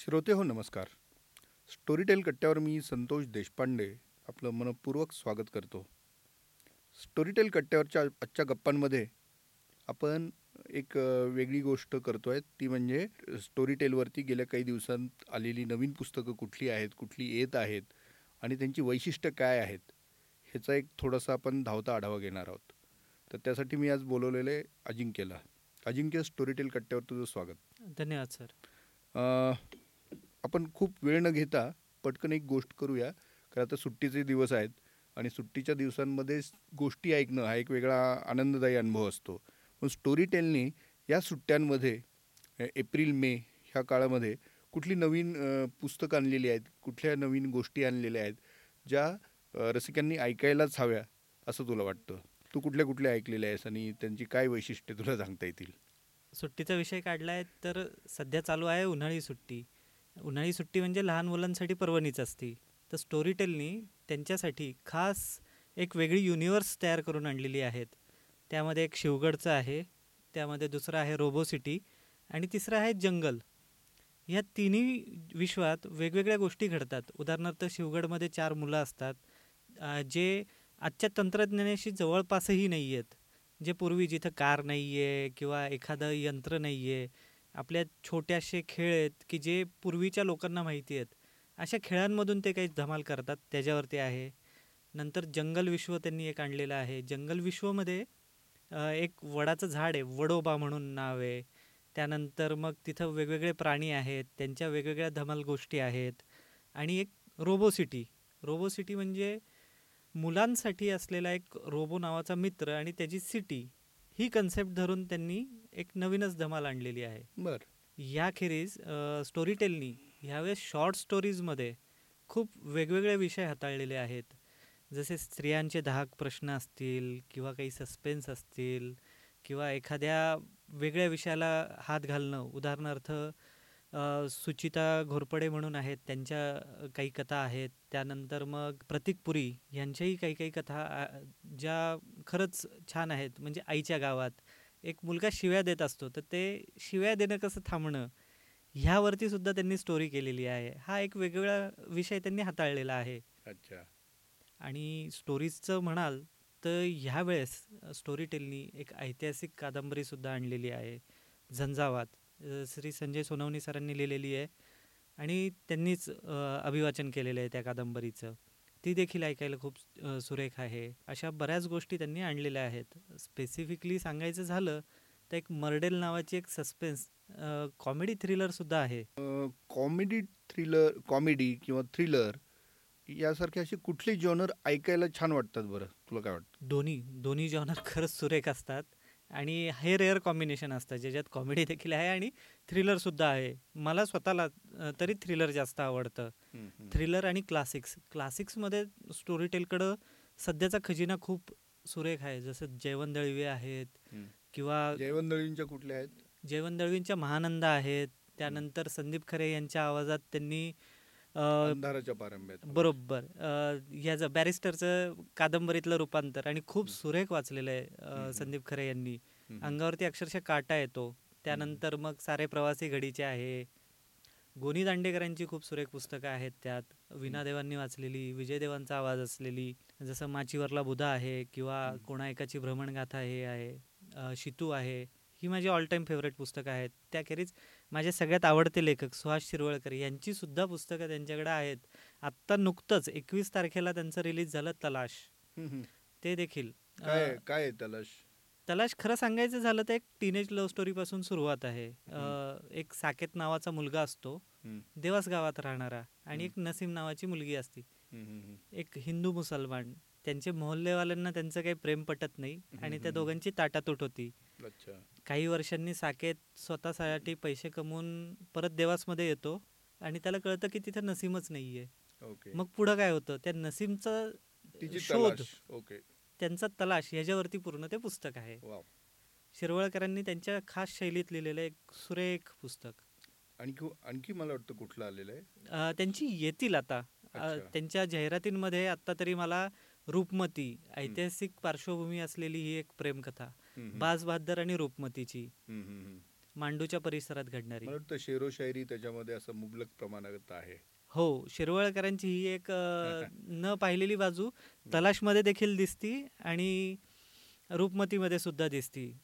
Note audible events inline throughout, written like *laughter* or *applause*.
श्रोते हो नमस्कार. स्टोरीटेल कट्ट्यावर मी संतोष देशपांडे आपलं मनपूर्वक स्वागत करतो. स्टोरीटेल कट्ट्यावरच्या आजच्या गप्पांमध्ये आपण एक वेगळी गोष्ट करतो आहे ती म्हणजे स्टोरीटेलवरती गेल्या काही दिवसांत आलेली नवीन पुस्तकं कुठली आहेत कुठली येत आहेत आणि त्यांची वैशिष्ट्य काय आहेत ह्याचा एक थोडासा आपण धावता आढावा घेणार आहोत. तर त्यासाठी मी आज बोलवलेले अजिंक्यला. अजिंक्य स्टोरीटेल कट्ट्यावर तुझं स्वागत. धन्यवाद सर. आपण खूप वेळ न घेता पटकन एक गोष्ट करूया. कारण आता सुट्टीचे दिवस आहेत आणि सुट्टीच्या दिवसांमध्ये गोष्टी ऐकणं हा एक वेगळा आनंददायी अनुभव असतो. पण स्टोरी टेलनी या सुट्ट्यांमध्ये एप्रिल मे ह्या काळामध्ये कुठली नवीन पुस्तकं आणलेली आहेत कुठल्या नवीन गोष्टी आणलेल्या आहेत ज्या रसिकांनी ऐकायलाच हव्या असं तुला वाटतं? तू कुठल्या कुठल्या ऐकलेल्या आहेस आणि त्यांची काय वैशिष्ट्ये तुला सांगता येतील? सुट्टीचा विषय काढला आहे तर सध्या चालू आहे उन्हाळी सुट्टी. उन्हाळी सुट्टी म्हणजे लहान मुलांसाठी पर्वणीच असते. तर स्टोरी टेलनी त्यांच्यासाठी खास एक वेगळी युनिवर्स तयार करून आणलेली आहेत. त्यामध्ये एक शिवगडचं आहे त्यामध्ये दुसरं आहे रोबो सिटी आणि तिसरं आहे जंगल. या तिन्ही विश्वात वेगवेगळ्या गोष्टी घडतात. उदाहरणार्थ शिवगडमध्ये चार मुलं असतात जे आजच्या तंत्रज्ञानाशी जवळपासही नाही आहेत जे पूर्वी जिथं कार नाही आहे किंवा एखादं यंत्र नाही आहे आपल्या छोट्याशे खेळ आहेत की जे पूर्वीच्या लोकांना माहिती आहेत अशा खेळांमधून ते काही धमाल करतात त्याच्यावरती आहे. नंतर जंगल विश्व त्यांनी एक आणलेलं आहे. जंगल विश्वमध्ये एक वडाचं झाड आहे वडोबा म्हणून नाव आहे. त्यानंतर मग तिथं वेगवेगळे प्राणी आहेत त्यांच्या वेगवेगळ्या धमाल गोष्टी आहेत. आणि एक रोबो सिटी. रोबो सिटी म्हणजे मुलांसाठी असलेला एक रोबो नावाचा मित्र आणि त्याची सिटी. ही कन्सेप्ट धरून त्यांनी एक नवीनच धमाल आणलेली आहे. बरं. याखेरीज स्टोरी टेलनी ह्यावेळेस शॉर्ट स्टोरीजमध्ये खूप वेगवेगळे विषय हाताळलेले आहेत. जसे स्त्रियांचे दहा प्रश्न असतील किंवा काही सस्पेन्स असतील किंवा एखाद्या वेगळ्या विषयाला हात घालणं उदाहरणार्थ अ, सुचिता घोरपडे म्हणून आहेत त्यांच्या काही कथा आहेत. त्यानंतर मग प्रतीक पुरी यांच्याही काही काही कथा ज्या खरंच छान आहेत. म्हणजे आईच्या गावात एक मुलगा शिव्या देत असतो. तर ते शिव्या देणं कसं थांबणं? ह्यावरती सुद्धा त्यांनी स्टोरी केलेली आहे. हा एक वेगवेगळा विषय त्यांनी हाताळलेला आहे. अच्छा. आणि स्टोरीजचं म्हणाल तर ह्यावेळेस स्टोरी टेलनी एक ऐतिहासिक कादंबरीसुद्धा आणलेली आहे. झंझावात. श्री संजय सोनवणी सरांनी लिहिलेली आहे. आणि त्यांनीच अभिवाचन केलेलं आहे त्या कादंबरीचं. ती देखील ऐकायला खूप सुरेख आहे. अशा बऱ्याच गोष्टी त्यांनी आणलेल्या आहेत. स्पेसिफिकली सांगायचं झालं तर एक मर्डेल नावाची एक सस्पेन्स कॉमेडी थ्रिलरसुद्धा आहे. कॉमेडी थ्रिलर कॉमेडी किंवा थ्रिलर यासारखे असे कुठले जॉनर ऐकायला छान वाटतात बरं? तुला काय वाटतं? दोन्ही दोन्ही जॉनर खरंच सुरेख असतात. आणि हे रेअर कॉम्बिनेशन असतं ज्याच्यात कॉमेडी देखील आहे आणि थ्रिलरसुद्धा आहे. मला स्वतःला तरी थ्रिलर जास्त आवडतं. थ्रिलर आणि क्लासिक्स क्लासिक्समध्ये स्टोरी टेलकडं सध्याचा खजिना खूप सुरेख आहे. जसं जयवंत दळवे आहेत. किंवा जयवंत कुठले आहेत? जयवंत दळवींच्या महानंद आहेत. त्यानंतर संदीप खरे यांच्या आवाजात त्यांनी अंधाराच्या पारंब्यात. बरोबर. ह्याचं बॅरिस्टरचं कादंबरीतलं रूपांतर आणि खूप सुरेख वाचलेलं आहे. संदीप खरे यांनी. अंगावरती अक्षरशः काटा येतो. त्यानंतर मग सारे प्रवासी घडीचे आहे. गोनी दांडेकरांची खूप सुरेख पुस्तकं आहेत त्यात. विना देवांनी वाचलेली विजय देवांचा आवाज असलेली जसं माचीवरला बुधा आहे किंवा. कोणा एकाची भ्रमणगाथा हे आहे शितू आहे. ही माझी ऑल टाईम फेवरेट पुस्तकं आहेत. त्याखेरीज माझे सगळ्यात आवडते लेखक सुहास शिरवळकर यांची सुद्धा पुस्तकं त्यांच्याकडे आहेत. आत्ता नुकतंच एकवीस तारखेला त्यांचं रिलीज झालं तलाश. ते देखील काय तलाश? तलाश खरं सांगायचं झालं तर एक टीनेज लव्ह स्टोरीपासून सुरुवात आहे. एक साकेत नावाचा मुलगा असतो. देवास गावात राहणारा आणि. एक नसीम नावाची मुलगी असती. एक हिंदू मुसलमान. त्यांचे मोहल्लेवाल्यांना त्यांचं काही प्रेम पटत नाही आणि त्या. दोघांची ताटातूट होती. काही वर्षांनी साकेत स्वतःसाठी पैसे कमवून परत देवासमध्ये येतो आणि त्याला कळतं की तिथे नसीमच नाहीये. मग पुढं काय होतं? त्या नसीमचा शोध. त्यांचा तलाश याच्यावरती पूर्ण ते पुस्तक आहे. शिरवळकरांनी त्यांच्या खास शैलीत लिहिलेलं एक सुरेख पुस्तक. आणखी आणखी मला वाटतं कुठलं आलेलं आहे? त्यांची येतील आता. त्यांच्या जाहिरातींमध्ये आत्ता तरी मला रूपमती ऐतिहासिक पार्श्वभूमी असलेली ही एक प्रेमकथा. बाज बहादर आणि रूपमतीची. मांडूच्या परिसरात घडणारी. मला शेरो शायरी त्याच्यामध्ये असं मुबलक प्रमाणात आहे. हो शिरवळकरांची ही एक *laughs* न पाहिलेली बाजू तलाशमध्ये देखील दिसती आणि रूपमतीमध्ये सुद्धा दिसती.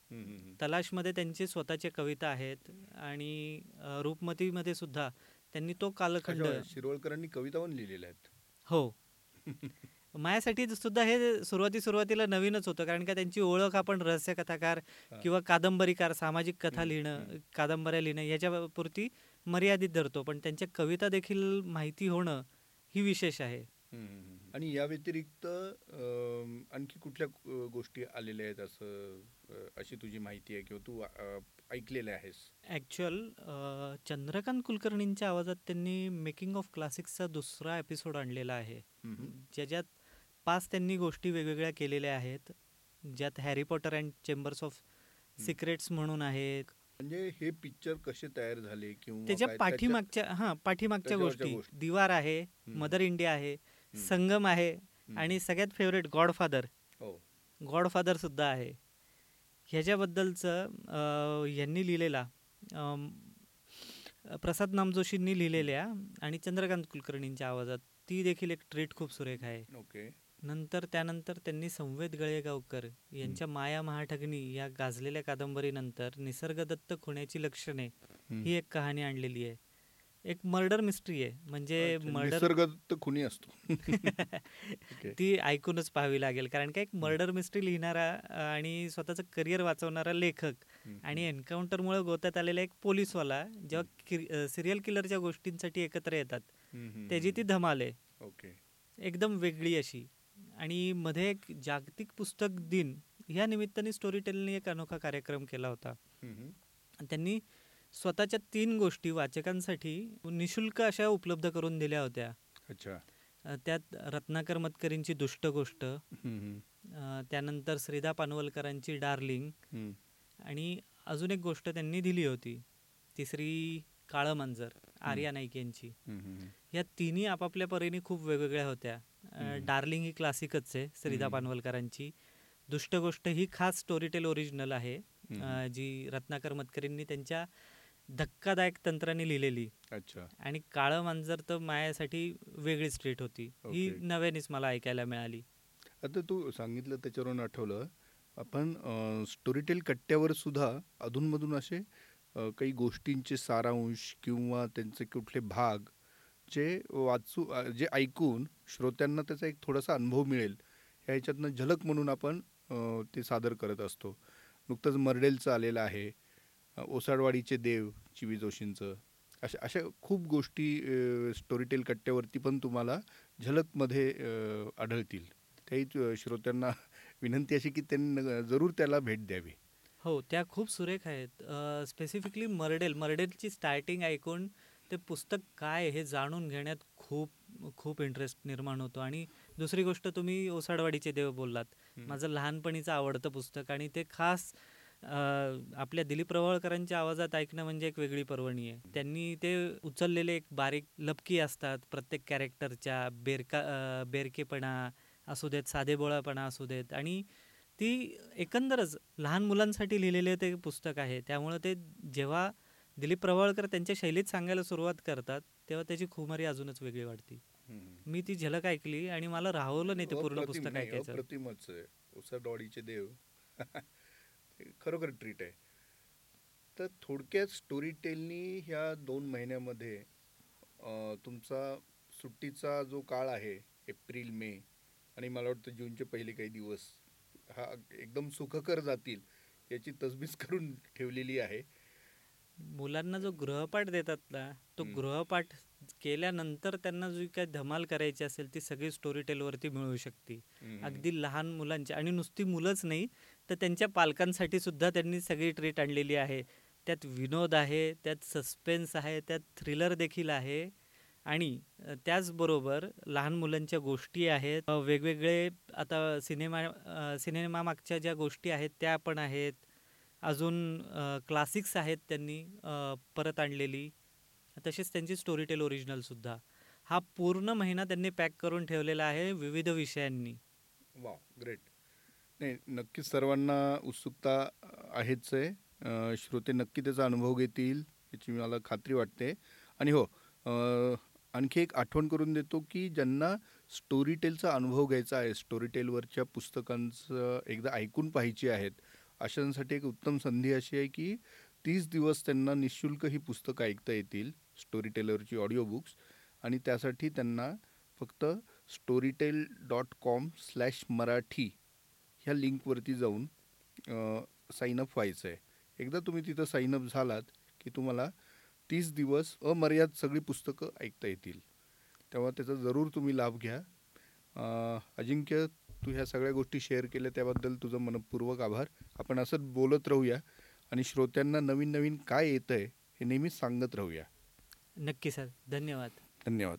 तलाशमध्ये त्यांचे स्वतःचे कविता आहेत आणि रूपमतीमध्ये सुद्धा त्यांनी तो कालखंड शिरवळकरांनी कविता पण लिहिलेल्या आहेत. हो. *laughs* माझ्यासाठी सुद्धा हे सुरुवाती सुरुवातीला नवीनच होतं कारण का त्यांची ओळख आपण रहस्य कथाकार. किंवा कादंबरीकार सामाजिक कथा लिहिणं. कादंबऱ्या लिहिणं याच्यापुरती मर्यादित धरतो पण त्यांच्या कविता देखील माहिती होणं ही विशेष आहे. आणि या व्यतिरिक्त आणखी कुठल्या गोष्टी आलेल्या आहेत असं अशी तुझी माहिती आहे किंवा तू अ, ऐकलेल्या आहेस ॲक्च्युअल चंद्रकांत कुलकर्णींच्या आवाजात त्यांनी मेकिंग ऑफ क्लासिक्सचा दुसरा एपिसोड आणलेला आहे. ज्याच्यात पाच त्यांनी गोष्टी वेगवेगळ्या केलेल्या आहेत. ज्यात Harry Potter and Chambers of Secrets म्हणून आहे म्हणजे हे पिक्चर कसे तयार झाले किंवा त्याच्या पाठीमागच्या हा पाठीमागच्या गोष्टी. दिवार आहे. मदर इंडिया आहे. संगम आहे. आणि सगळ्यात फेवरेट गॉडफादर गॉडफादर सुद्धा आहे. ह्याच्याबद्दलचं यांनी लिहिलेला प्रसाद नामजोशींनी लिहिलेल्या आणि चंद्रकांत कुलकर्णींच्या आवाजात ती देखील एक ट्रीट खूप सुरेख आहे. ओके नंतर त्यानंतर त्यांनी संवेद गळेगावकर यांच्या माया महाठगणी या गाजलेल्या कादंबरीनंतर निसर्गदत्त खुण्याची लक्षणे. ही एक कहाणी आणलेली आहे. एक मर्डर मिस्ट्री आहे. म्हणजे अच्छा, मर्डर खुनी असतो. *laughs* ती ऐकूनच पाहावी लागेल. कारण का एक मर्डर मिस्ट्री लिहिणारा आणि स्वतःचं करिअर वाचवणारा लेखक. आणि एन्काउंटरमुळे गोत्यात आलेला एक पोलीसवाला जेव्हा सिरियल किलरच्या गोष्टींसाठी एकत्र येतात त्याची ती. धमाल आहे. ओके एकदम वेगळी अशी. आणि मध्ये एक जागतिक पुस्तक दिन ह्या निमित्ताने स्टोरी टेलने एक अनोखा कार्यक्रम केला होता. त्यांनी स्वतःच्या तीन गोष्टी वाचकांसाठी निशुल्क अशा उपलब्ध करून दिल्या होत्या. अच्छा. त्यात रत्नाकर मतकरींची दुष्ट गोष्ट त्यानंतर श्रीदा पानवलकरांची डार्लिंग. आणि अजून एक गोष्ट त्यांनी दिली होती तिसरी काळं मांजर आर्या नाईक यांची. या तिन्ही आपापल्या परीने खूप वेगवेगळ्या होत्या. डार्लिंग ही क्लासिकच आहे श्रीदा. पानवलकरांची. दुष्ट गोष्ट ही खास स्टोरीटेल ओरिजिनल आहे. जी रत्नाकर मतकरींनी त्यांच्या धक्कादायक तंत्राने लिहिलेली. अच्छा. आणि काळं मांजर तर मायासाठी वेगळी स्ट्रीट होती. ही. नव्यानेच मला ऐकायला मिळाली. आता तू सांगितलं त्याच्यावरून आठवलं आपण स्टोरीटेल कट्ट्यावर सुद्धा अधूनमधून असे काही गोष्टींचे सारांश किंवा त्यांचे कुठले भाग जे वाचू जे ऐकून श्रोत्यांना त्याचा एक थोडासा अनुभव मिळेल ह्या ह्याच्यातनं झलक म्हणून आपण ते सादर करत असतो. नुकतंच मर्डेलचं आलेलं आहे ओसाडवाडीचे देव चिवी जोशींचं अशा अशा खूप गोष्टी स्टोरीटेल कट्ट्यावरती पण तुम्हाला झलकमध्ये आढळतील. त्याही श्रोत्यांना विनंती अशी की त्यांनी जरूर त्याला भेट द्यावी. हो त्या खूप सुरेख आहेत. स्पेसिफिकली मर्डेल मर्डेलची स्टार्टिंग ऐकून ते पुस्तक काय हे जाणून घेण्यात खूप खूप इंटरेस्ट निर्माण होतो. आणि दुसरी गोष्ट तुम्ही ओसाडवाडीचे देव बोललात. माझं लहानपणीचं आवडतं पुस्तक आणि ते खास आपल्या दिलीप प्रवळकरांच्या आवाजात ऐकणं म्हणजे एक वेगळी पर्वणी आहे. त्यांनी ते उचललेले एक बारीक लपकी असतात. प्रत्येक कॅरेक्टरच्या बेरका बेरकेपणा असू देत साधेबोळापणा असू देत. आणि ती एकंदरच लहान मुलांसाठी लिहिलेले ते पुस्तक आहे. त्यामुळं ते जेव्हा दिलीप प्रभावळकर त्यांच्या शैलीत सांगायला सुरुवात करतात तेव्हा त्याची खुमारी अजूनच वेगळी वाटते मी ती झलक ऐकली आणि मला राहवलं नाही ते पूर्ण पुस्तक ऐकायचं. अप्रतिमच आहे. ओसाडवाडीचे देव. *laughs* खरोखर ट्रीट आहे. तर थोडक्यात स्टोरी टेलनी ह्या दोन महिन्यामध्ये तुमचा सुट्टीचा जो काळ आहे एप्रिल मे आणि मला वाटतं जूनचे पहिले काही दिवस हा एकदम सुखकर जातील याची तजबीज करून ठेवलेली आहे. मुलांना जो गृहपाठ देतात ना तो. गृहपाठ केल्यानंतर त्यांना जी काही धमाल करायची असेल ती सगळी स्टोरी टेलवरती मिळू शकते. अगदी लहान मुलांची आणि नुसती मुलंच नाही तर त्यांच्या पालकांसाठी सुद्धा त्यांनी सगळी ट्रीट आणलेली आहे. त्यात विनोद आहे त्यात सस्पेन्स आहे त्यात थ्रिलर देखील आहे. आणि त्याचबरोबर लहान मुलांच्या गोष्टी आहेत. वेगवेगळे आता सिनेमा अ, सिनेमा मागच्या ज्या गोष्टी आहेत त्या पण आहेत. अजून क्लासिक्स आहेत त्यांनी परत आणलेली. तसेच त्यांची स्टोरी टेल ओरिजिनलसुद्धा हा पूर्ण महिना त्यांनी पॅक करून ठेवलेला आहे विविध विषयांनी. वा ग्रेट नाही नक्कीच सर्वांना उत्सुकता आहेच आहे. श्रोते नक्की त्याचा अनुभव घेतील याची मला खात्री वाटते. आणि हो आणखी एक आठवण करून देतो की ज्यांना स्टोरी टेलचा अनुभव घ्यायचा आहे स्टोरी टेलवरच्या पुस्तकांचं एकदा ऐकून पाहिजे आहेत अशांसाठी एक उत्तम संधी अशी आहे की तीस दिवस त्यांना निशुल्क ही पुस्तकं ऐकता येतील स्टोरी टेलरची ऑडिओ बुक्स आणि त्यासाठी त्यांना फक्त Storytel dot com slash Marathi ह्या लिंकवरती जाऊन साईनअप व्हायचं आहे एकदा तुम्ही तिथं साईनअप झालात की तुम्हाला तीस दिवस अमर्याद सगळी पुस्तकं ऐकता येतील. तेव्हा त्याचा जरूर तुम्ही लाभ घ्या. अजिंक्य तू ह्या सगळ्या गोष्टी शेअर केल्या त्याबद्दल तुझं मनपूर्वक आभार. आपण असंच बोलत राहूया आणि श्रोत्यांना नवीन नवीन काय येतं आहे हे नेहमीच सांगत राहूया. नक्की सर. धन्यवाद. धन्यवाद.